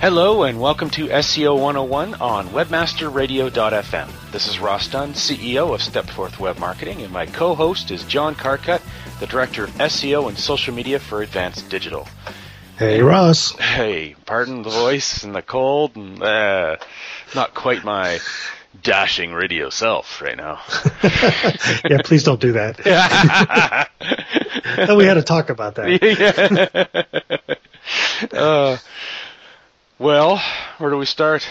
Hello and welcome to SEO 101 on webmasterradio.fm. This is Ross Dunn, CEO of Stepforth Web Marketing, and my co-host is John Carcutt, the Director of SEO and Social Media for Advanced Digital. Hey, Ross. Hey, pardon the voice and the cold, and uh, not quite my dashing radio self right now. yeah, please don't do that. we had to talk about that. Yeah. uh, well, where do we start?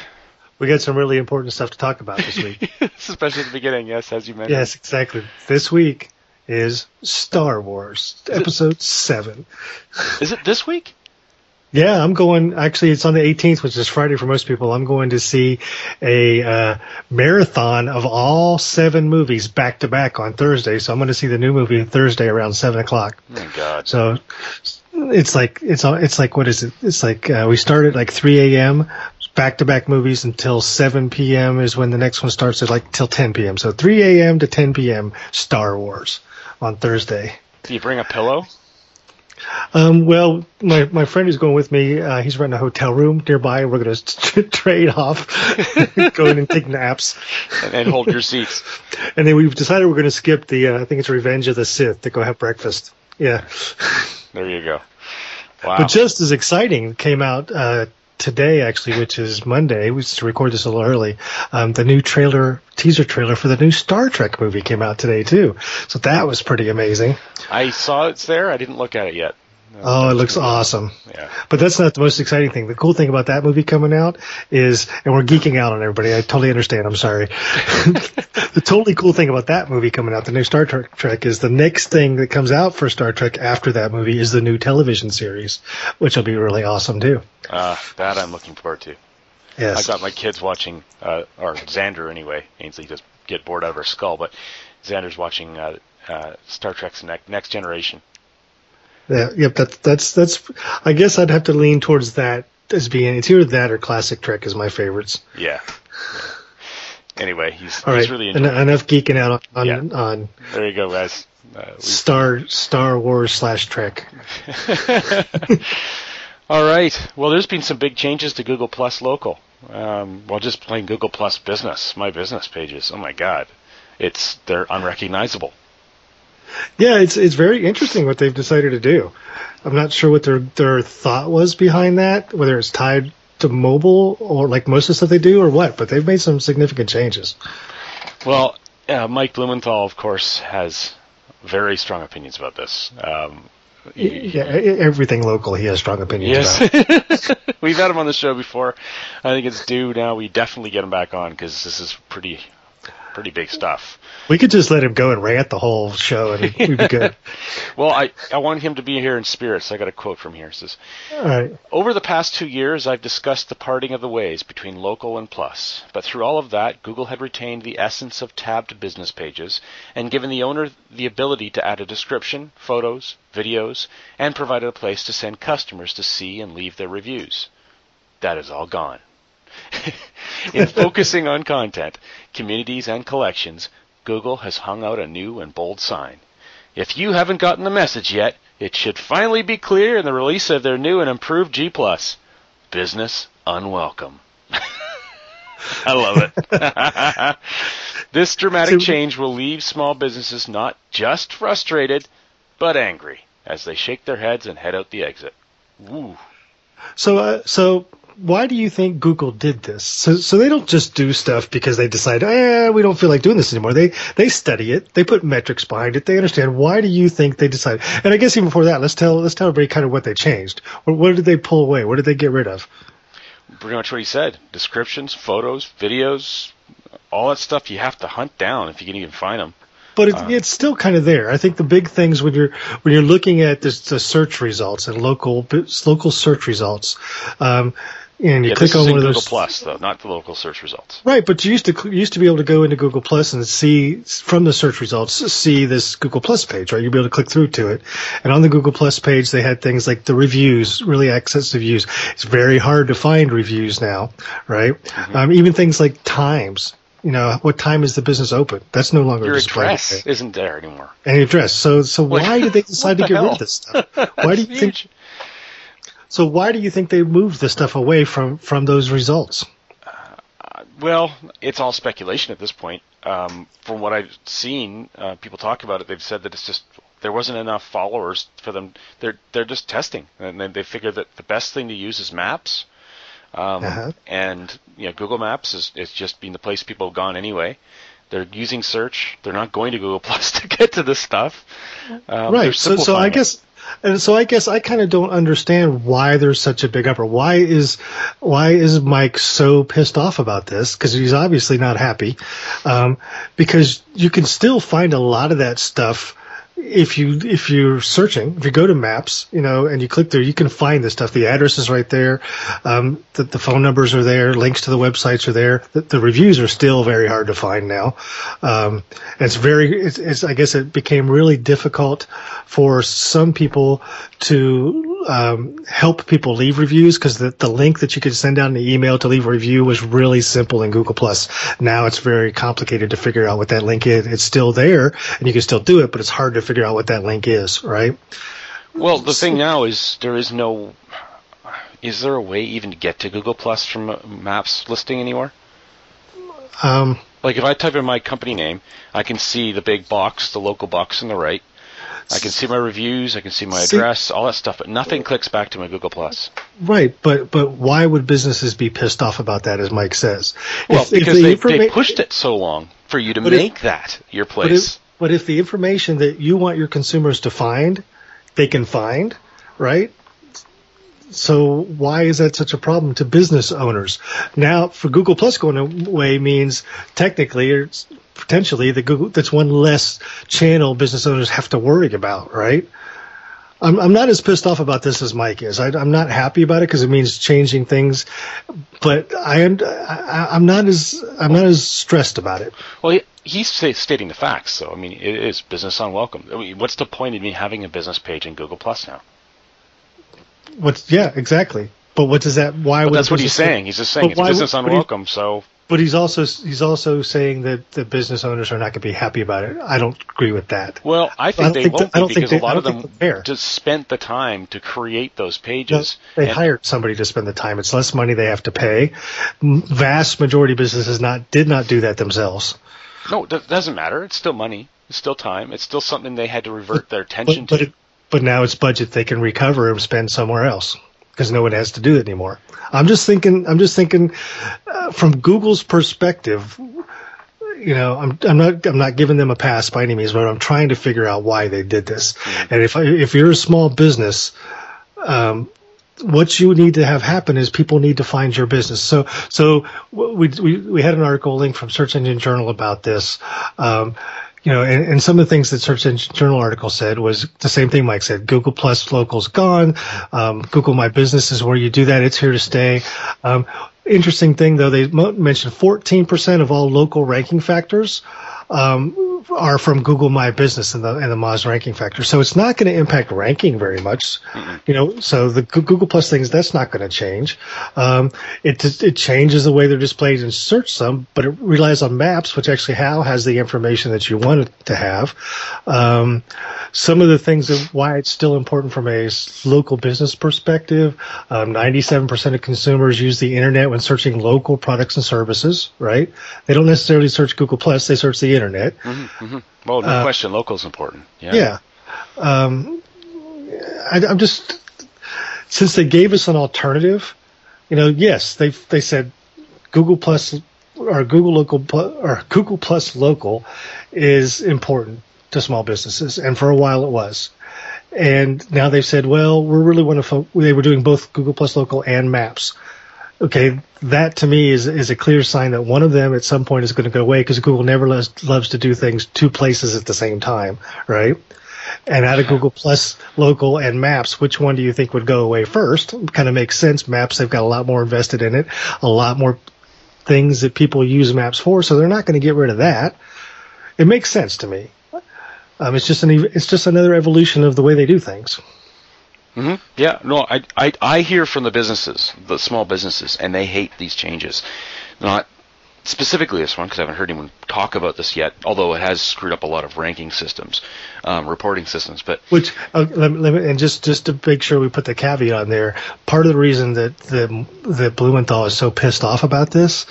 We got some really important stuff to talk about this week. Especially at the beginning, yes, as you mentioned. Yes, exactly. This week is Star Wars, is episode it, 7. Is it this week? Yeah, I'm going. Actually, it's on the 18th, which is Friday for most people. I'm going to see a uh, marathon of all seven movies back to back on Thursday. So I'm going to see the new movie Thursday around seven o'clock. Oh my God! So it's like it's it's like what is it? It's like uh, we start at like 3 a.m. back to back movies until 7 p.m. is when the next one starts at like till 10 p.m. So 3 a.m. to 10 p.m. Star Wars on Thursday. Do you bring a pillow? Um, well, my, my friend who's going with me, uh, he's renting a hotel room nearby. We're going to trade off, go in and take naps, and, and, hold your seats. And then we've decided we're going to skip the, uh, I think it's Revenge of the Sith to go have breakfast. Yeah. There you go. Wow. But just as exciting came out uh, today, actually, which is Monday. We just record this a little early. Um, the new trailer, teaser trailer for the new Star Trek movie came out today too. So that was pretty amazing. I saw it's there. I didn't look at it yet. Oh, it looks awesome. Yeah. But that's not the most exciting thing. The cool thing about that movie coming out is, and we're geeking out on everybody. I totally understand. I'm sorry. the totally cool thing about that movie coming out, the new Star Trek, is the next thing that comes out for Star Trek after that movie is the new television series, which will be really awesome too. Uh, that I'm looking forward to. Yes. I got my kids watching, uh, or Xander anyway. Ainsley just get bored out of her skull, but Xander's watching uh, uh, Star Trek's Next, Next Generation. Yeah, yep. That's that's that's. I guess I'd have to lean towards that as being it's either that or classic Trek is my favorites. Yeah. Anyway, he's, All he's right. really En- enough geeking out on Yeah. on There you go, guys. Uh, Star Star Wars slash Trek. All right. Well, there's been some big changes to Google Plus Local. Um, well, just plain Google Plus Business, my business pages. Oh my God, it's they're unrecognizable. Yeah, it's it's very interesting what they've decided to do. I'm not sure what their their thought was behind that, whether it's tied to mobile or like most of the stuff they do or what, but they've made some significant changes. Well, uh, Mike Blumenthal, of course, has very strong opinions about this. Um, he- Yeah, everything local he has strong opinions about. Yes, we've had him on the show before. I think it's due now. We definitely get him back on because this is pretty, pretty big stuff. We could just let him go and rant the whole show and we'd be good. Well, I I want him to be here in spirit. So I got a quote from here. It says, All right. Over the past two years, I've discussed the parting of the ways between local and plus. But through all of that, Google had retained the essence of tabbed business pages and given the owner the ability to add a description, photos, videos, and provided a place to send customers to see and leave their reviews. That is all gone. In focusing on content, communities, and collections, Google has hung out a new and bold sign. If you haven't gotten the message yet, it should finally be clear in the release of their new and improved G+. Business unwelcome. I love it. this dramatic change will leave small businesses not just frustrated, but angry as they shake their heads and head out the exit. Ooh. So, uh, so why do you think Google did this? So, so they don't just do stuff because they decide, eh, we don't feel like doing this anymore. They they study it, they put metrics behind it, they understand. Why do you think they decided? And I guess even before that, let's tell let's tell everybody kind of what they changed. What, what did they pull away? What did they get rid of? Pretty much what he said: descriptions, photos, videos, all that stuff. You have to hunt down if you can even find them but it, uh, it's still kind of there. I think the big things when you're when you're looking at this, the search results and local local search results, um, and you yeah, click on one of Google those. Plus though, not the local search results. Right, but you used to you used to be able to go into Google Plus and see from the search results see this Google Plus page, right? You'd be able to click through to it, and on the Google Plus page they had things like the reviews, really access to views. It's very hard to find reviews now, right? Mm-hmm. Um, even things like times you know, what time is the business open? That's no longer your address isn't there anymore. Any address. So, so why did they decide to get hell? rid of this stuff? Why do you huge. think? So, why do you think they moved the stuff away from from those results? Uh, well, it's all speculation at this point. Um, from what I've seen, uh, people talk about it. They've said that it's just there wasn't enough followers for them. They're they're just testing, and then they figured that the best thing to use is maps um, uh-huh. And you know, Google Maps is, is just being the place people have gone anyway. They're using search. They're not going to Google Plus to get to this stuff. Um, right. So, so I guess, and so I guess I kind of don't understand why there's such a big upper. Why is why is Mike so pissed off about this? Because he's obviously not happy. Um, because you can still find a lot of that stuff if you if you're searching, if you go to Maps, you know, and you click there, you can find this stuff. The address is right there. Um, the, the, phone numbers are there. Links to the websites are there. The, the reviews are still very hard to find now. Um, it's very. It's, it's, I guess it became really difficult for some people to um, help people leave reviews because the, the link that you could send out in the email to leave a review was really simple in Google Plus. Now it's very complicated to figure out what that link is. It's still there and you can still do it, but it's hard to figure out what that link is, right? Well, the thing now is there is no. Is there a way even to get to Google Plus from Maps listing anywhere? Um, like if I type in my company name, I can see the big box, the local box on the right. I can see my reviews, I can see my address, see, all that stuff, but nothing clicks back to my Google Plus. Right, but but why would businesses be pissed off about that, as Mike says? Well, if, because if the they, informa- they pushed it so long for you to make if, that your place. But if the information that you want your consumers to find, they can find, right? So why is that such a problem to business owners? Now, for Google Plus going away means technically, potentially, the Google that's one less channel business owners have to worry about, right? I'm, I'm not as pissed off about this as Mike is. I, am not happy about it because it means changing things, but I am I, am not as I'm not as stressed about it. Well, he's stating the facts, so I mean, it is business unwelcome. I mean, what's the point of me having a business page in Google Plus now? What's yeah, exactly. But what does that? Why? But that's what he's saying. He's just saying it's business would, unwelcome. so but he's also he's also saying that the business owners are not going to be happy about it. I don't agree with that. Well, I think I they think won't be because they, a lot of them just spent the time to create those pages. No, they hired somebody to spend the time. It's less money they have to pay. Vast majority of businesses not did not do that themselves. No, it doesn't matter. It's still money. It's still time. It's still something they had to revert their attention but, but to. It, but now it's budget they can recover and spend somewhere else because no one has to do it anymore. I'm just thinking. I'm just thinking uh, from Google's perspective. You know, I'm I'm not I'm not giving them a pass by any means, but I'm trying to figure out why they did this. Mm-hmm. And if I, if you're a small business, um, what you need to have happen is people need to find your business. So, so we, we, we had an article link from Search Engine Journal about this. Um, you know, and, and some of the things that Search Engine Journal article said was the same thing Mike said. Google Plus local's gone. Um, Google My Business is where you do that. It's here to stay. Um, interesting thing though, they mentioned 14% of all local ranking factors um, are from Google My Business and the and the Moz ranking factor. So it's not going to impact ranking very much. You know, so the Google Plus things that's not going to change. Um, it it changes the way they're displayed in search some, but it relies on Maps, which actually how has the information that you want it to have. Um, some of the things that why it's still important from a local business perspective. Um, 97% of consumers use the internet when searching local products and services. Right? They don't necessarily search Google Plus; they search the internet. Mm-hmm, mm-hmm. Well, no uh, question, local is important. Yeah. Yeah. Um, I, I'm just since they gave us an alternative. You know, yes, they they said Google Plus or Google local or Google Plus local is important to small businesses, and for a while it was. And now they've said, well, we really want to. Fo-. They were doing both Google Plus local and Maps. Okay, that to me is is a clear sign that one of them at some point is going to go away because Google never loves, loves to do things two places at the same time, right? And out of Google Plus local and Maps, which one do you think would go away first? Kind of makes sense. Maps, they've got a lot more invested in it, a lot more things that people use Maps for, so they're not going to get rid of that. It makes sense to me. Um, it's just an it's just another evolution of the way they do things. Mm-hmm. Yeah, no, I, I I hear from the businesses, the small businesses, and they hate these changes. Not specifically this one because I haven't heard anyone talk about this yet. Although it has screwed up a lot of ranking systems, um, reporting systems. But which uh, let, let me, and just just to make sure we put the caveat on there. Part of the reason that the that Blumenthal is so pissed off about this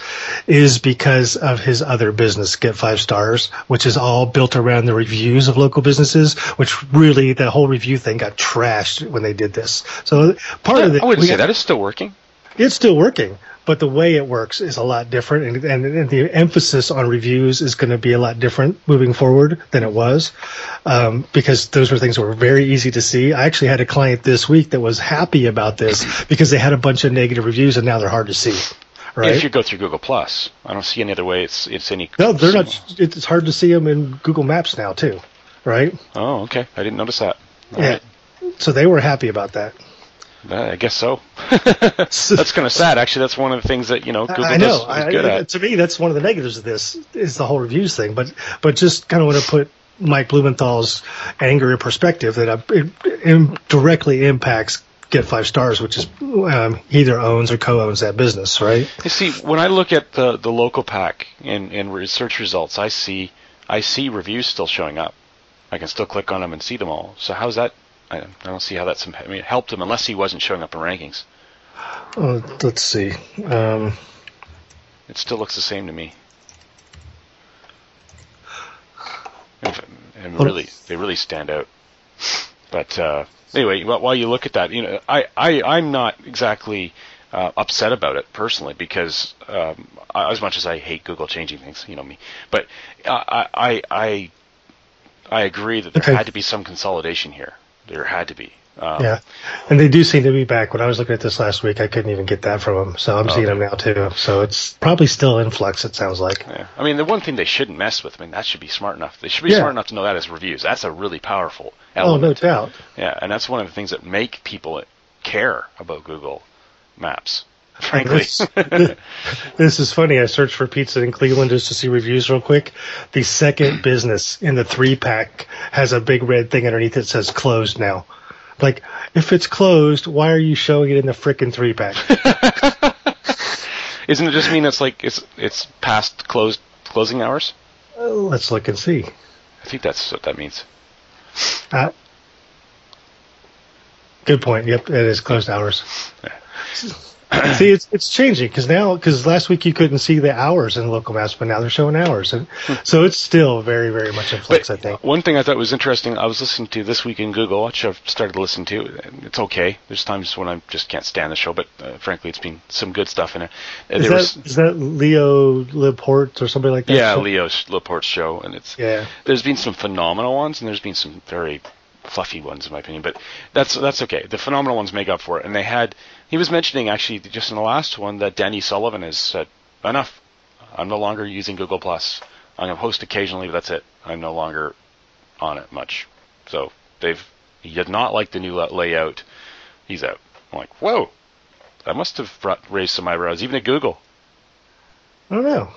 is because of his other business, Get Five Stars, which is all built around the reviews of local businesses. Which really the whole review thing got trashed when they did this. So part yeah, of it, I wouldn't say that is still working. It's still working but the way it works is a lot different, and, and, and the emphasis on reviews is going to be a lot different moving forward than it was, um, because those were things that were very easy to see. I actually had a client this week that was happy about this because they had a bunch of negative reviews, and now they're hard to see. Right? If you go through Google Plus, I don't see any other way. It's it's any. No, they're not. It's hard to see them in Google Maps now too, right? Oh, okay. I didn't notice that. All yeah. Right. So they were happy about that. I guess so. that's kind of sad. Actually, that's one of the things that you know Google I know. Does, is good I, at. To me, that's one of the negatives of this is the whole reviews thing. But but just kind of want to put Mike Blumenthal's anger in perspective that it, it directly impacts Get Five Stars, which is um, either owns or co-owns that business, right? You see, when I look at the the local pack and and research results, I see I see reviews still showing up. I can still click on them and see them all. So how's that I, I don't see how that's. I mean, it helped him unless he wasn't showing up in rankings. Uh, let's see. Um, it still looks the same to me. And, and really, they really stand out. But uh, anyway, while you look at that, you know, I, I I'm not exactly uh, upset about it personally because um, as much as I hate Google changing things, you know me, but I I I, I agree that there okay. had to be some consolidation here. There had to be. Um, yeah, and they do seem to be back. When I was looking at this last week, I couldn't even get that from them, so I'm okay. seeing them now too. So it's probably still in flux. It sounds like. Yeah. I mean, the one thing they shouldn't mess with. I mean, that should be smart enough. They should be yeah. smart enough to know that as reviews. That's a really powerful element. Oh, no doubt. Yeah, and that's one of the things that make people care about Google Maps. Frankly, this, this is funny. I searched for pizza in Cleveland just to see reviews real quick. The second business in the three pack has a big red thing underneath it that says closed now. Like, if it's closed, why are you showing it in the frickin' three pack? Isn't it just mean it's like it's it's past closed closing hours? Uh, let's look and see. I think that's what that means. Uh, good point. Yep, it is closed hours. Yeah. see, it's it's changing because now because last week you couldn't see the hours in local maps, but now they're showing hours, and so it's still very very much in flux. But I think one thing I thought was interesting. I was listening to this week in Google, which I've started to listen to. It's okay. There's times when I just can't stand the show, but uh, frankly, it's been some good stuff in it. Uh, is, that, was, is that Leo Laporte or somebody like that? Yeah, show? Leo Laporte's show, and it's yeah. There's been some phenomenal ones, and there's been some very fluffy ones in my opinion, but that's that's okay. The phenomenal ones make up for it, and they had. He was mentioning actually just in the last one that Danny Sullivan has said enough. I'm no longer using Google Plus. I'm gonna host occasionally, but that's it. I'm no longer on it much. So they've he did not like the new layout. He's out. I'm like, whoa, that must have brought, raised some eyebrows even at Google. I don't know.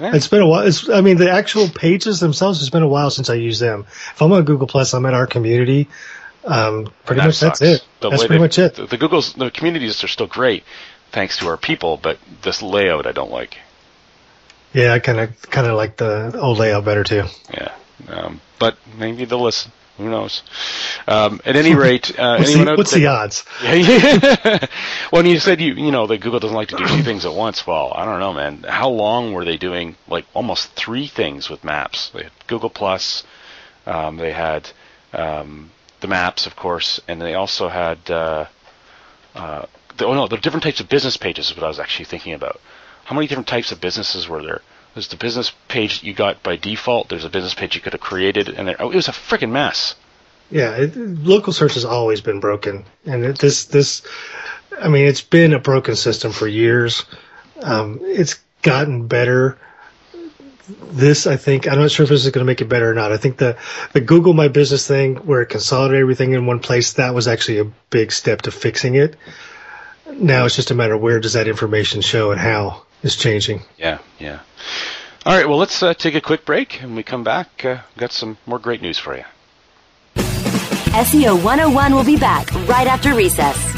Yeah. It's been a while. It's, I mean, the actual pages themselves. It's been a while since I used them. If I'm on Google Plus, I'm at our community. Um, pretty much sucks. that's it. The that's pretty they- much it. The, the Google's the communities are still great, thanks to our people, but this layout I don't like. Yeah, I kind of kind of like the old layout better too. Yeah, um, but maybe they'll listen. Who knows? Um, at any rate, uh, What's, anyone the, what's the odds? When you said you you know that Google doesn't like to do two things at once, well, I don't know, man. How long were they doing like almost three things with Maps? They had Google Plus, um, they had um, the Maps, of course, and they also had uh, uh, the, oh no, the different types of business pages is what I was actually thinking about. How many different types of businesses were there? There's the business page you got by default. There's a business page you could have created, and there, oh, it was a freaking mess. Yeah, it, local search has always been broken, and it, this this, I mean, it's been a broken system for years. Um, it's gotten better. This, I think, I'm not sure if this is going to make it better or not. I think the the Google My Business thing, where it consolidated everything in one place, that was actually a big step to fixing it. Now it's just a matter of where does that information show and how is changing. Yeah, yeah. All right, well, let's uh, take a quick break, and when we come back. Uh, got some more great news for you. SEO 101 will be back right after recess.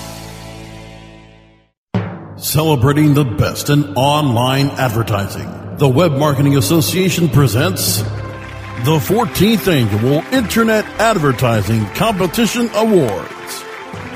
Celebrating the best in online advertising. The Web Marketing Association presents the 14th Annual Internet Advertising Competition Awards.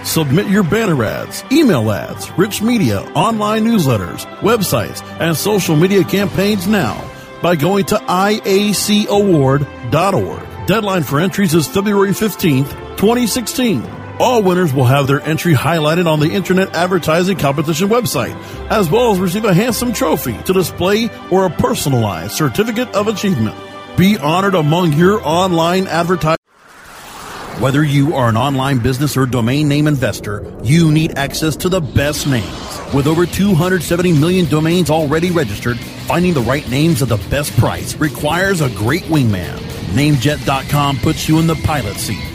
Submit your banner ads, email ads, rich media, online newsletters, websites, and social media campaigns now by going to iacaward.org. Deadline for entries is February 15th, 2016. All winners will have their entry highlighted on the Internet Advertising Competition website, as well as receive a handsome trophy to display or a personalized certificate of achievement. Be honored among your online advertising. Whether you are an online business or domain name investor, you need access to the best names. With over 270 million domains already registered, finding the right names at the best price requires a great wingman. Namejet.com puts you in the pilot seat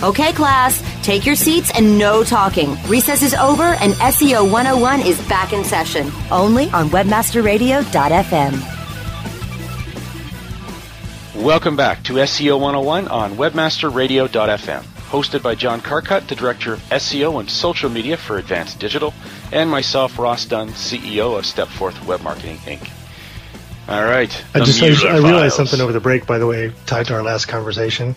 Okay, class, take your seats and no talking. Recess is over and SEO 101 is back in session, only on webmasterradio.fm. Welcome back to SEO 101 on webmasterradio.fm, hosted by John Carcutt, the Director of SEO and Social Media for Advanced Digital, and myself, Ross Dunn, CEO of Step Stepforth Web Marketing Inc. All right. I just I, I realized something over the break, by the way, tied to our last conversation.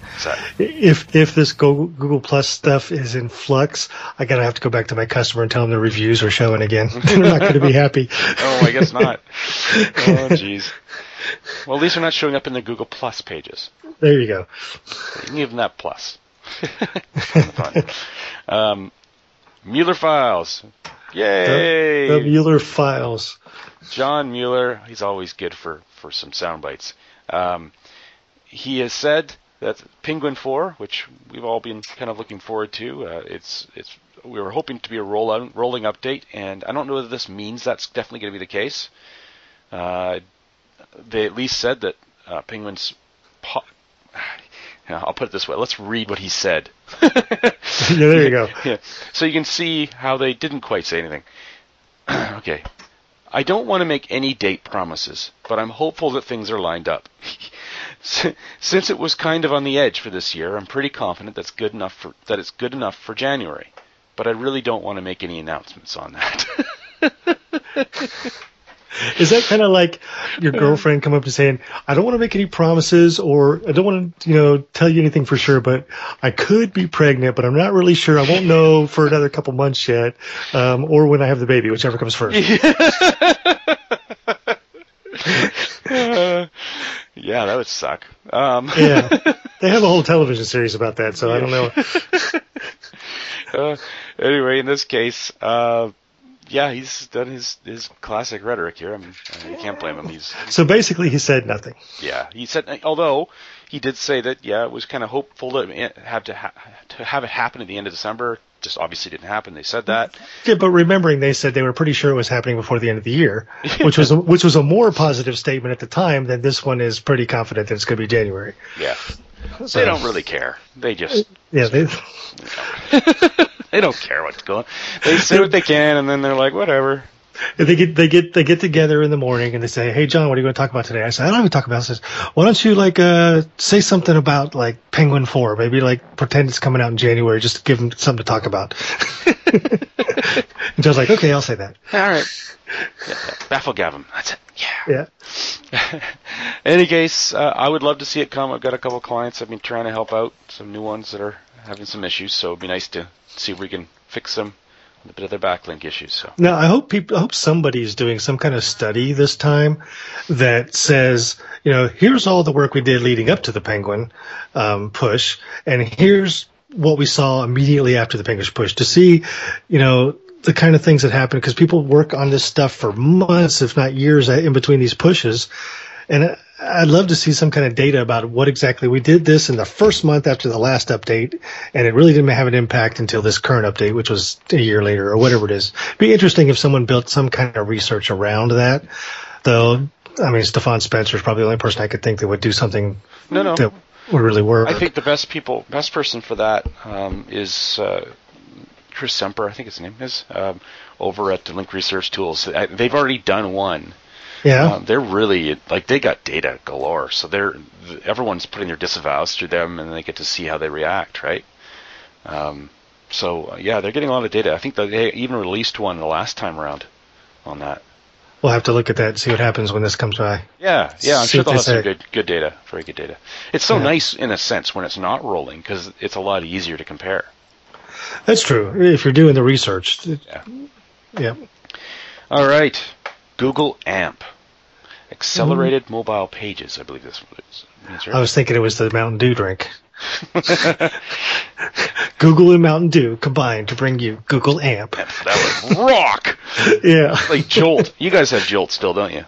If if this Google, Google Plus stuff is in flux, I gotta have to go back to my customer and tell them the reviews are showing again. They're not going to be happy. Oh, I guess not. oh, jeez. Well, at least they're not showing up in the Google Plus pages. There you go. You can give them that plus. Fun. Um, Mueller files. Yay! The, the Mueller files. John Mueller, he's always good for, for some sound bites. Um, he has said that Penguin 4, which we've all been kind of looking forward to, uh, it's it's we were hoping to be a roll out, rolling update, and I don't know whether this means that's definitely going to be the case. Uh, they at least said that uh, Penguin's. Po- I'll put it this way. Let's read what he said. Yeah, there you go. yeah. So you can see how they didn't quite say anything. okay. I don't want to make any date promises, but I'm hopeful that things are lined up. Since it was kind of on the edge for this year, I'm pretty confident that's good enough for that it's good enough for January. But I really don't want to make any announcements on that. Is that kind of like your girlfriend come up to saying, "I don't want to make any promises, or I don't want to, you know, tell you anything for sure, but I could be pregnant, but I'm not really sure. I won't know for another couple months yet, um, or when I have the baby, whichever comes first. Uh, yeah, that would suck. Um, yeah, they have a whole television series about that, so I don't know. uh, anyway, in this case, uh, yeah, he's done his his classic rhetoric here. I mean, uh, you can't blame him. He's So basically, he said nothing. yeah. He said, although he did say that yeah, it was kind of hopeful to have to ha- to have it happen at the end of December. Just obviously didn't happen. They said that. Yeah, but remembering they said they were pretty sure it was happening before the end of the year, which was a, which was a more positive statement at the time than this one is pretty confident that it's going to be January. Yeah. They don't really care. They just Yeah, they, they don't care what's going. They say what they can, and then they're like, whatever. They get they get they get together in the morning and they say, "Hey, John, what are you going to talk about today?" I said, "I don't even talk about this. Why don't you like uh say something about like Penguin Four? Maybe like pretend it's coming out in January, just to give them something to talk about." and John's like, "Okay, I'll say that." All right. Yeah, yeah. Baffle Gavin. That's it. Yeah. Yeah. any case, uh, I would love to see it come. I've got a couple of clients I've been trying to help out, some new ones that are having some issues, so it'd be nice to see if we can fix them, a bit of their backlink issues. So Now, I hope people, I hope somebody's doing some kind of study this time that says, you know, here's all the work we did leading up to the Penguin um, push, and here's what we saw immediately after the Penguin push to see, you know, the kind of things that happen because people work on this stuff for months, if not years, in between these pushes, and. I'd love to see some kind of data about what exactly we did this in the first month after the last update, and it really didn't have an impact until this current update, which was a year later or whatever it is. It'd be interesting if someone built some kind of research around that. Though, I mean, Stephan Spencer is probably the only person I could think that would do something no, no. that would really work. I think the best people, best person for that um, is uh, Chris Cemper. I think his name is um, over at the Link Research Tools. I, they've already done one. Yeah. Um, they're really like they got data galore, so they're everyone's putting their disavows through them, and they get to see how they react, right? Um, so uh, yeah, they're getting a lot of data. I think they even released one the last time around on that. we'll have to look at that and see what happens when this comes by. Yeah, yeah, I'm See sure they'll have some good good data, very good data. It's so Yeah. nice in a sense when it's not rolling because it's a lot easier to compare. That's true. If you're doing the research. Yeah. Yeah. All right, Google AMP, accelerated mm-hmm. mobile pages. I believe this right? I was thinking it was the Mountain Dew drink. Google and Mountain Dew combined to bring you Google AMP. that would rock. Yeah. like Jolt. You guys have Jolt still, don't you?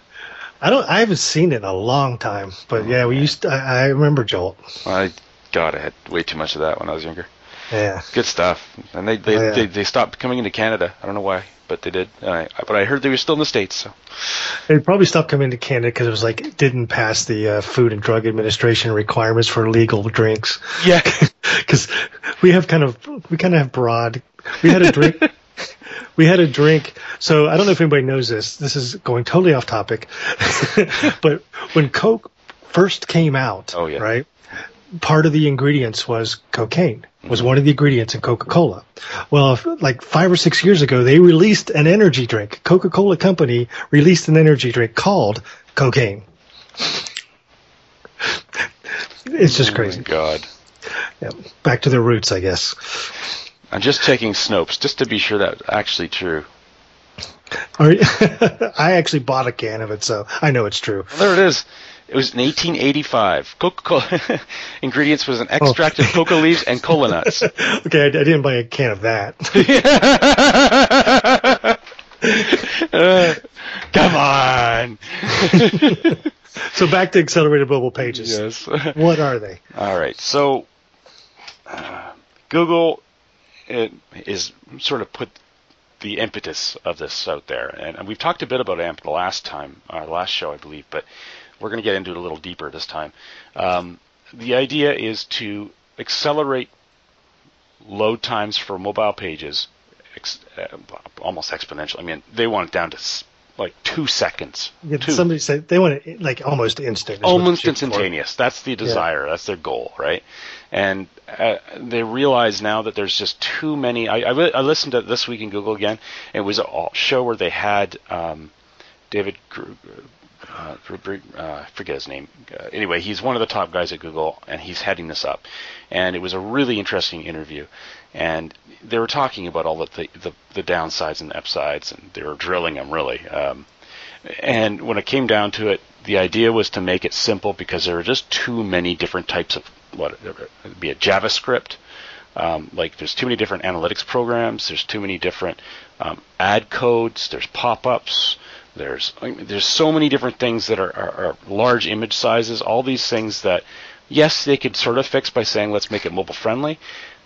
I don't. I haven't seen it in a long time, but yeah, we used. To, I, I remember Jolt. I God, I had way too much of that when I was younger. Yeah. Good stuff. And they they, Oh, yeah. they, they stopped coming into Canada. I don't know why, but they did. I, but I heard they were still in the states. So It probably stopped coming to Canada because it was like it didn't pass the uh, Food and Drug Administration requirements for legal drinks. yeah, Because we have kind of we kind of have broad. We had a drink. we had a drink. So I don't know if anybody knows this. This is going totally off topic. but when Coke first came out, Oh, yeah. right? Part of the ingredients was cocaine. Was one of the ingredients in Coca-Cola. Well, if, like five or six years ago, they released an energy drink. Coca-Cola Company released an energy drink called cocaine. It's just Oh crazy. God. Yeah. Back to their roots, I guess. I'm just checking Snopes just to be sure that's actually true. I actually bought a can of it, so I know it's true. Well, there it is. It was in 1885. Coca-Cola ingredients was an extract of coca leaves and cola nuts. Okay, I, I didn't buy a can of that. Uh, come on. so back to accelerated mobile pages. yes. What are they? All right. So uh, Google it is sort of put the impetus of this out there, and, and we've talked a bit about AMP the last time, uh, last show, I believe, but we're going to get into it a little deeper this time. Um, the idea is to accelerate load times for mobile pages ex- uh, almost exponentially. I mean, they want it down to s- like two seconds. Yeah, Two. Somebody said they want it like almost instant. almost instantaneous. That's the desire. That's their goal, right? And uh, they realize now that there's just too many. I, I, I listened to this week in Google again. It was a show where they had um, David. Gr- uh, uh, forget his name. Uh, anyway, he's one of the top guys at Google, and he's heading this up. And it was a really interesting interview. And they were talking about all the the, the, the downsides and the upsides, and they were drilling them really. Um, and when it came down to it, the idea was to make it simple because there are just too many different types of what be a JavaScript. Um, like there's too many different analytics programs. There's too many different um, ad codes. There's pop-ups. There's I mean, there's so many different things that are, are, are large image sizes. All these things that yes, they could sort of fix by saying let's make it mobile friendly,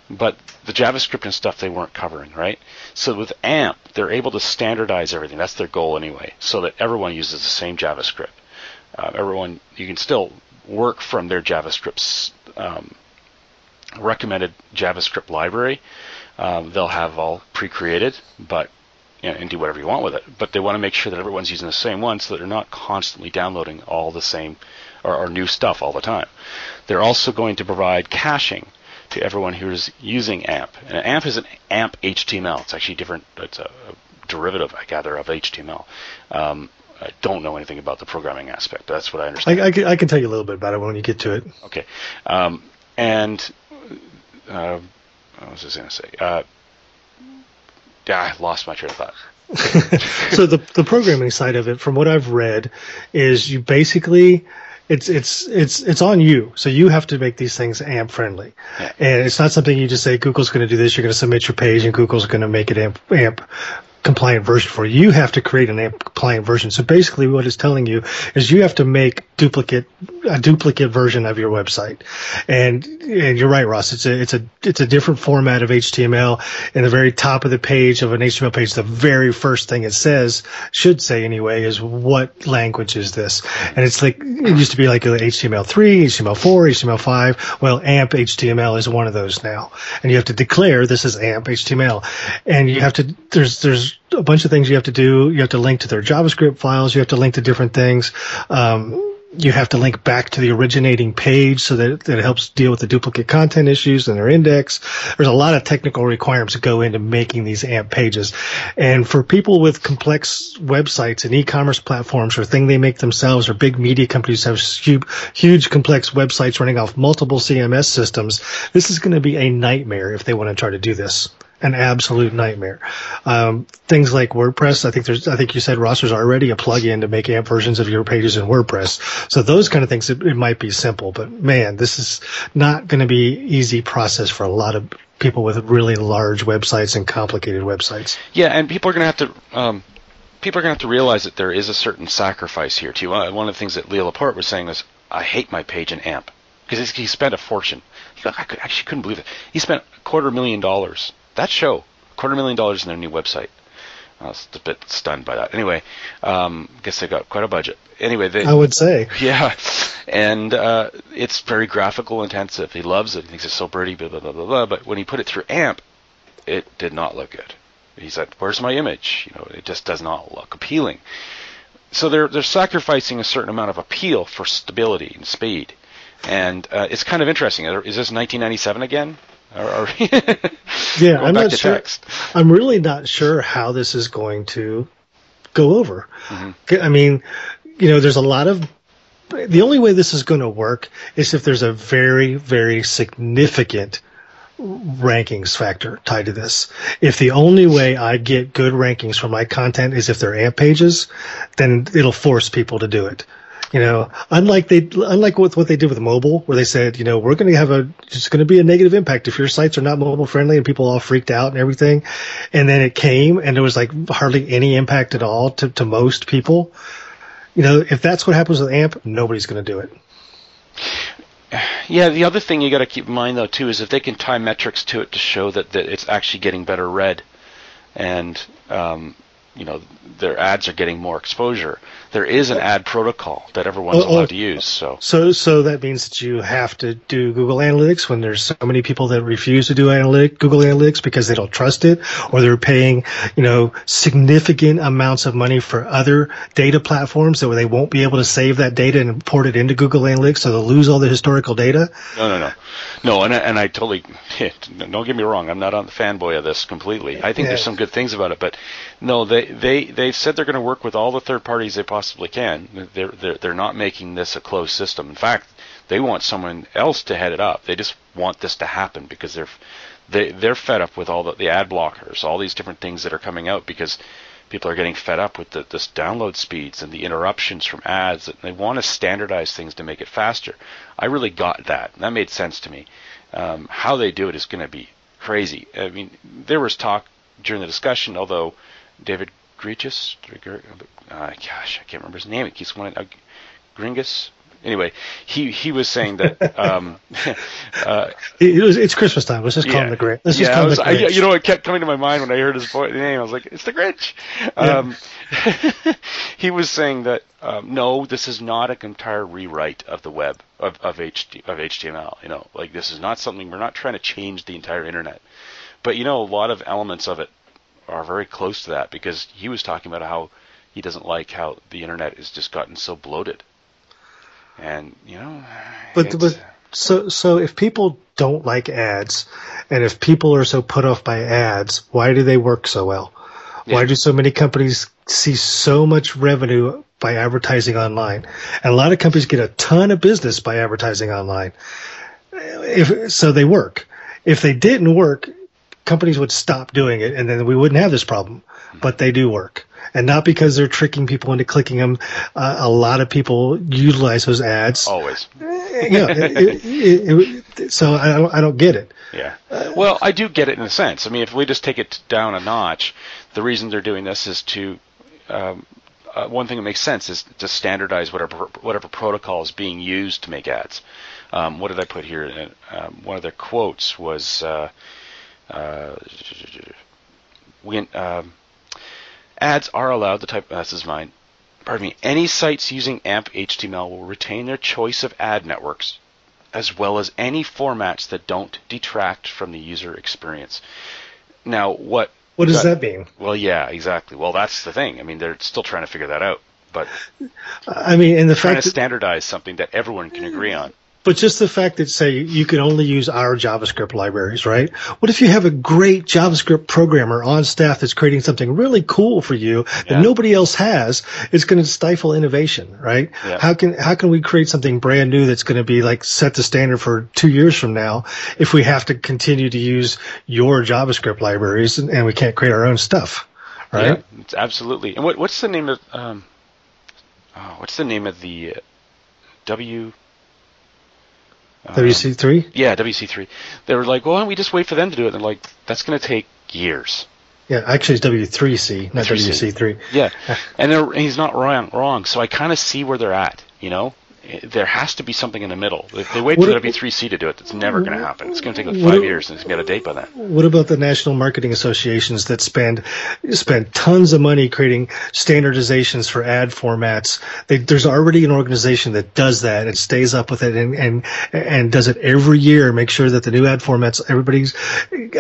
but the JavaScript and stuff they weren't covering, right? So with AMP, they're able to standardize everything. That's their goal anyway, so that everyone uses the same JavaScript. Uh, everyone, you can still work from their JavaScript's um, recommended JavaScript library. Um, they'll have all pre-created, but you know, and do whatever you want with it. But they want to make sure that everyone's using the same one, so that they're not constantly downloading all the same or, or new stuff all the time. They're also going to provide caching to everyone who's using AMP. And AMP is an AMP HTML. It's actually different. It's a, a derivative, I gather, of HTML. Um, I don't know anything about the programming aspect. But that's what I understand. I, I, can, I can tell you a little bit about it when you get to it. Okay. Um, and uh, what was I going to say? Uh, I lost my train of thought. so the the programming side of it, from what I've read, is you basically it's it's it's it's on you. So you have to make these things AMP friendly, Yeah. and it's not something you just say Google's going to do this. You're going to submit your page, and Google's going to make it AMP AMP compliant version for you. You have to create an AMP compliant version. So basically, what it's telling you is you have to make duplicate a duplicate version of your website. And and you're right, Ross. It's a it's a it's a different format of HTML. In the very top of the page of an HTML page, the very first thing it says should say anyway is what language is this? And it's like it used to be like HTML3, HTML4, HTML5. Well, AMP HTML is one of those now, and you have to declare this is AMP HTML, and you have to there's there's a bunch of things you have to do. You have to link to their JavaScript files. You have to link to different things. Um, you have to link back to the originating page so that, that it helps deal with the duplicate content issues in their index. There's a lot of technical requirements that go into making these AMP pages. And for people with complex websites and e-commerce platforms or thing they make themselves or big media companies have huge, huge complex websites running off multiple CMS systems, this is going to be a nightmare if they want to try to do this an absolute nightmare. Um, things like WordPress, I think there's, I think you said rosters there's already a plugin to make AMP versions of your pages in WordPress. So those kind of things, it, it might be simple, but man, this is not going to be easy process for a lot of people with really large websites and complicated websites. Yeah, and people are going to have to. Um, people are going to have to realize that there is a certain sacrifice here too. Uh, one of the things that Leo Laporte was saying was, "I hate my page in AMP because he spent a fortune. I actually couldn't believe it. He spent a quarter million dollars. That show, quarter million dollars in their new website. I was a bit stunned by that. Anyway, um, guess they got quite a budget. Anyway, they, I would say. yeah, and uh, it's very graphical intensive. He loves it. He thinks it's so pretty. Blah blah blah blah blah. But when he put it through AMP, it did not look good. He said, "Where's my image? You know, it just does not look appealing." So they're they're sacrificing a certain amount of appeal for stability and speed, and uh, it's kind of interesting. Is this 1997 again? Or, or Yeah, I'm not sure. text. I'm really not sure how this is going to go over. Mm-hmm. I mean, you know, there's a lot of the only way this is going to work is if there's a very, very significant rankings factor tied to this. If the only way I get good rankings for my content is if they're AMP pages, then it'll force people to do it. You know, unlike they, unlike with what they did with mobile, where they said, you know, we're going to have a, it's going to be a negative impact if your sites are not mobile friendly and people all freaked out and everything. And then it came and there was like hardly any impact at all to, to most people. You know, if that's what happens with AMP, nobody's going to do it. Yeah, the other thing you got to keep in mind though too is if they can tie metrics to it to show that, that it's actually getting better read, and um, you know their ads are getting more exposure. There is an ad protocol that everyone's Oh, oh. allowed to use. So So, so that means that you have to do Google Analytics when there's so many people that refuse to do analytic, Google Analytics because they don't trust it, or they're paying, you know, significant amounts of money for other data platforms that they won't be able to save that data and import it into Google Analytics, so they'll lose all the historical data. no, no, no, no. And I, and I totally don't get me wrong. I'm not on the fanboy of this completely. I think there's some good things about it, but no, they they they've said they're going to work with all the third parties they possibly can. They're they're they're not making this a closed system. In fact, they want someone else to head it up. They just want this to happen because they're they they're fed up with all the, the ad blockers, all these different things that are coming out because people are getting fed up with the this download speeds and the interruptions from ads and they want to standardize things to make it faster. I really got that. That made sense to me. Um, how they do it is going to be crazy. I mean, there was talk during the discussion, although David Gregis, uh, gosh, I can't remember his name. It keeps going. Uh, Gringus. Anyway, he he was saying that um, uh, It, was, it's Christmas time. Let's just call him the Grinch. Let's just yeah, call I him was, the I, Grinch. you know, it kept coming to my mind when I heard his voice, name. I was like, "It's the Grinch." Um, he was saying that um, no, this is not an entire rewrite of the web of of, HT, of HTML. You know, like this is not something we're not trying to change the entire internet. But you know, a lot of elements of it are very close to that because he was talking about how he doesn't like how the internet has just gotten so bloated. And you know, But, but so so if people don't like ads, and if people are so put off by ads, why do they work so well? Why do so many companies see so much revenue by advertising online? And a lot of companies get a ton of business by advertising online. If so, they work. If they didn't work, companies would stop doing it, and then we wouldn't have this problem. But they do work, and not because they're tricking people into clicking them. Uh, a lot of people utilize those ads always. yeah. It, it, it, so I don't, I don't get it. Yeah. Well, I do get it in a sense. I mean, if we just take it down a notch, the reason they're doing this is to um, uh, one thing that makes sense is to standardize whatever whatever protocol is being used to make ads. Um, what did I put here? Um, one of their quotes was, uh, uh, "We um, ads are allowed." The type this is mine. Pardon me. Any sites using AMP HTML will retain their choice of ad networks as well as any formats that don't detract from the user experience. Now, what What does that mean? Well, yeah, exactly. Well, that's the thing. I mean, they're still trying to figure that out, but I mean, and the fact trying to that, standardize something that everyone can agree on. But just the fact that say you can only use our JavaScript libraries, right? What if you have a great JavaScript programmer on staff that's creating something really cool for you that Yeah. nobody else has? It's going to stifle innovation, right? Yeah. How can how can we create something brand new that's going to be like set the standard for two years from now if we have to continue to use your JavaScript libraries and, and we can't create our own stuff, right? Yeah, absolutely. And what what's the name of um, oh, what's the name of the uh, W? Um, WC3. Yeah, WC3. They were like, well, why don't we just wait for them to do it? And they're like, that's going to take years. Yeah, actually it's W3C, not 3C. WC3. Yeah, and they're, and he's not wrong. Wrong. So I kind of see where they're at. You know, there has to be something in the middle. If they wait What for if- W3C to do it, it's never going to happen. It's going to take like five if- years, and it's going to get a date by then. What about the national marketing associations that spend spend tons of money creating standardizations for ad formats? They, there's already an organization that does that and stays up with it and, and and does it every year. Make sure that the new ad formats everybody's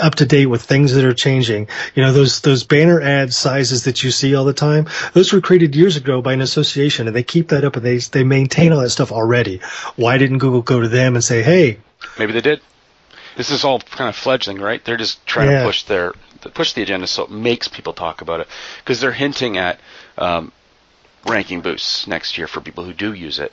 up to date with things that are changing. You know those those banner ad sizes that you see all the time. Those were created years ago by an association, and they keep that up and they they maintain all that stuff already. Why didn't Google go to them and say, hey? Maybe they did. This is all kind of fledgling, right? They're just trying Yeah. to push their push the agenda so it makes people talk about it because they're hinting at um, ranking boosts next year for people who do use it.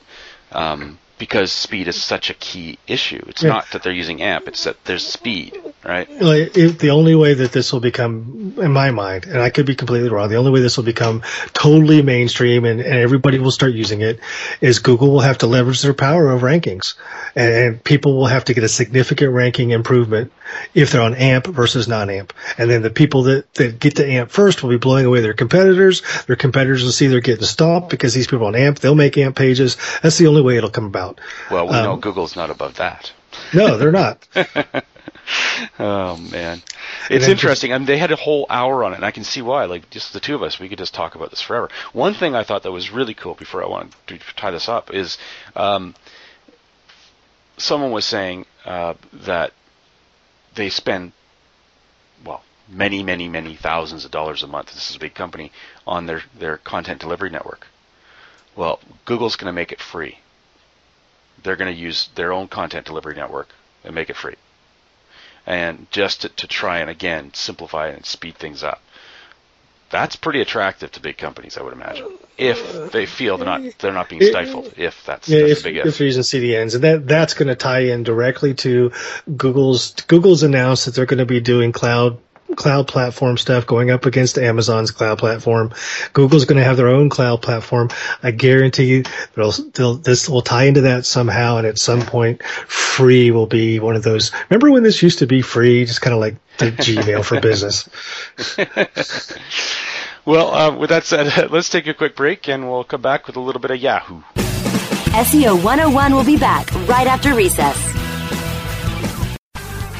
Um, because speed is such a key issue. It's Yeah. not that they're using AMP; it's that there's speed, right? like it, the only way that this will become, in my mind, and I could be completely wrong, the only way this will become totally mainstream and, and everybody will start using it is Google will have to leverage their power of rankings, and, and people will have to get a significant ranking improvement if they're on AMP versus non-AMP, and then the people that, that get to AMP first will be blowing away their competitors. Their competitors will see they're getting stopped because these people on AMP they'll make AMP pages. That's the only way it'll come about. Well, we know Um, Google's not above that. no, they're not. oh man, it's interesting. I mean, they had a whole hour on it, and I can see why. Like just the two of us, we could just talk about this forever. One thing I thought that was really cool before I want to tie this up is um, someone was saying uh, that they spend well many, many, many thousands of dollars a month. This is a big company on their their content delivery network. Well, Google's going to make it free. They're going to use their own content delivery network and make it free and just to, to try and again simplify and speed things up. That's pretty attractive to big companies, I would imagine, if they feel they're not they're not being stifled. If that's, yeah, that's if, a big if. if using CDNs, and that that's going to tie in directly to Google's. Google's announced that they're going to be doing cloud cloud platform stuff going up against Amazon's cloud platform. Google's going to have their own cloud platform. I guarantee you they'll, they'll, this will tie into that somehow. And at some point, free will be one of those. Remember when this used to be free? Just kind of like the Gmail for business. well, uh, with that said, let's take a quick break and we'll come back with a little bit of Yahoo. SEO 101 will be back right after recess.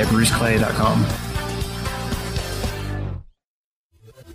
at bruceclay.com.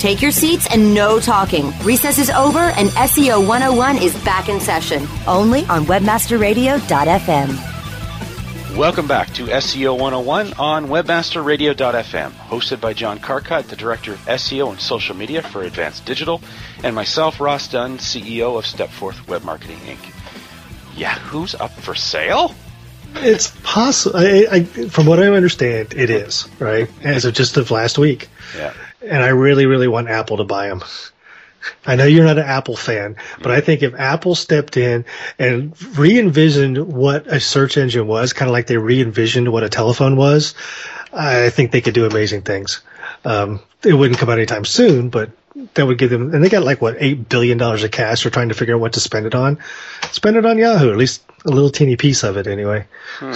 take your seats and no talking. Recess is over and SEO 101 is back in session, only on webmasterradio.fm. Welcome back to SEO 101 on webmasterradio.fm, hosted by John Carcutt, the Director of SEO and Social Media for Advanced Digital, and myself, Ross Dunn, CEO of Stepforth Web Marketing Inc. Yahoo's up for sale? It's possible. I, I, from what I understand, it is right as of just of last week. Yeah. And I really, really want Apple to buy them. I know you're not an Apple fan, but I think if Apple stepped in and re-envisioned what a search engine was, kind of like they re-envisioned what a telephone was, I think they could do amazing things. Um, it wouldn't come out anytime soon, but that would give them, and they got like what eight billion dollars of cash. They're trying to figure out what to spend it on. Spend it on Yahoo, at least a little teeny piece of it, anyway. Hmm.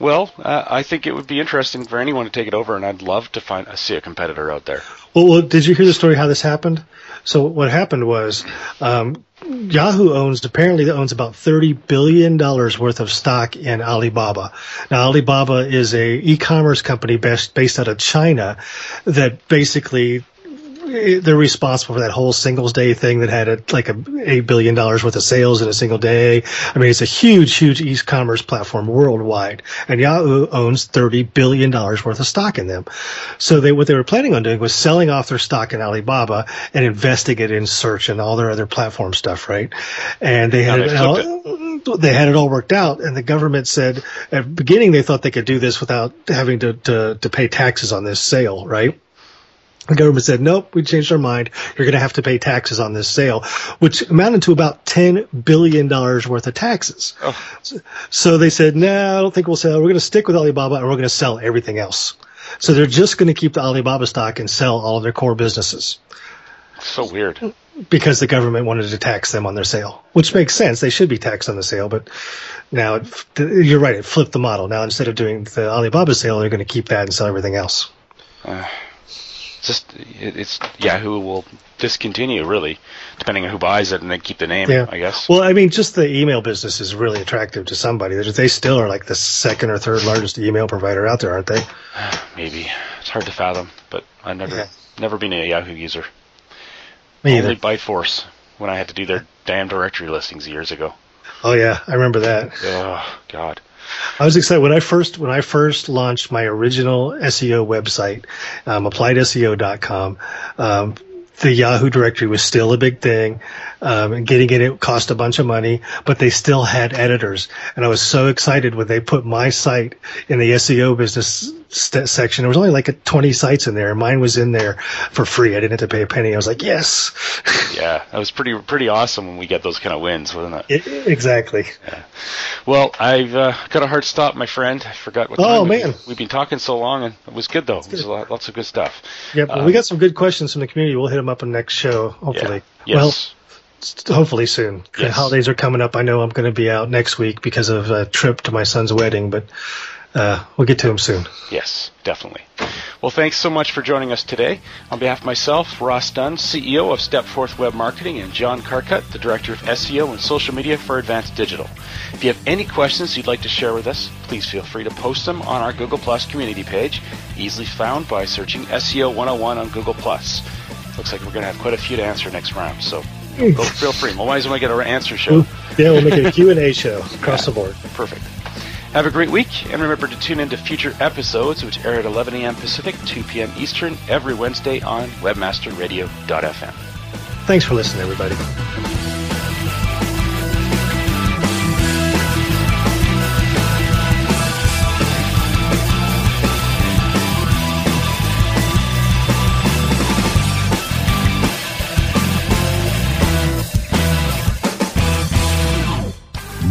Well, uh, I think it would be interesting for anyone to take it over, and I'd love to find uh, see a competitor out there. Well, well, did you hear the story how this happened? So what happened was um, Yahoo owns apparently owns about thirty billion dollars worth of stock in Alibaba. Now Alibaba is a e-commerce company based based out of China that basically they're responsible for that whole Singles Day thing that had a, like a eight billion dollars worth of sales in a single day. I mean, it's a huge, huge e-commerce platform worldwide, and Yahoo owns thirty billion dollars worth of stock in them. So they what they were planning on doing was selling off their stock in Alibaba and investing it in search and all their other platform stuff, right? And they had they it all, they had it all worked out, and the government said at the beginning they thought they could do this without having to to, to pay taxes on this sale, right? The government said, nope, we changed our mind. You're going to have to pay taxes on this sale, which amounted to about $10 billion worth of taxes. Oh. So, they said, no, I don't think we'll sell. We're going to stick with Alibaba and we're going to sell everything else. So they're just going to keep the Alibaba stock and sell all of their core businesses So weird. because the government wanted to tax them on their sale, which makes sense. They should be taxed on the sale, but now it, you're right. It flipped the model. Now instead of doing the Alibaba sale, they're going to keep that and sell everything else. Uh, just it, it's Yahoo will discontinue really, depending on who buys it, and then keep the name. Yeah. I guess. Well, I mean, just the email business is really attractive to somebody. They they still are like the second or third largest email provider out there, aren't they? Maybe it's hard to fathom, but I've never Yeah. never been a Yahoo user. Me Only either. by force when I had to do their damn directory listings years ago. Oh yeah, I remember that. Oh God. I was excited when I first when I first launched my original SEO website, um, appliedseo.com. Um, the Yahoo directory was still a big thing. Um, getting in it cost a bunch of money, but they still had editors. And I was so excited when they put my site in the SEO business st- section. There was only like 20 sites in there. Mine was in there for free. I didn't have to pay a penny. I was like, yes, Yeah, that was pretty pretty awesome when we get those kind of wins, wasn't it? I- exactly. Well, I've uh, got a hard stop, my friend. I forgot what. Oh, time we- man. we've been talking so long, and it was good though. It was a lot, lots of good stuff. Yep. well, Um, we got some good questions from the community. We'll hit them up in the next show, hopefully. Yes. Well, hopefully soon. The holidays are coming up. I know I'm going to be out next week because of a trip to my son's wedding, but uh, we'll get to him soon. Yes, definitely. Well, thanks so much for joining us today. On behalf of myself, Ross Dunn, CEO of Stepforth Web Marketing, and John Carcutt, the Director of SEO and Social Media for Advanced Digital. If you have any questions you'd like to share with us, please feel free to post them on our Google Plus community page, easily found by searching SEO 101 on Google Plus. Looks like we're going to have quite a few to answer next round, so go, feel free. We'll might as well get our answer show. Yeah, we'll make it a Q&A show across the board. Perfect. Have a great week, and remember to tune in to future episodes, which air at 11 a.m. Pacific, 2 p.m. Eastern, every Wednesday on WebmasterRadio.fm. Thanks for listening, everybody.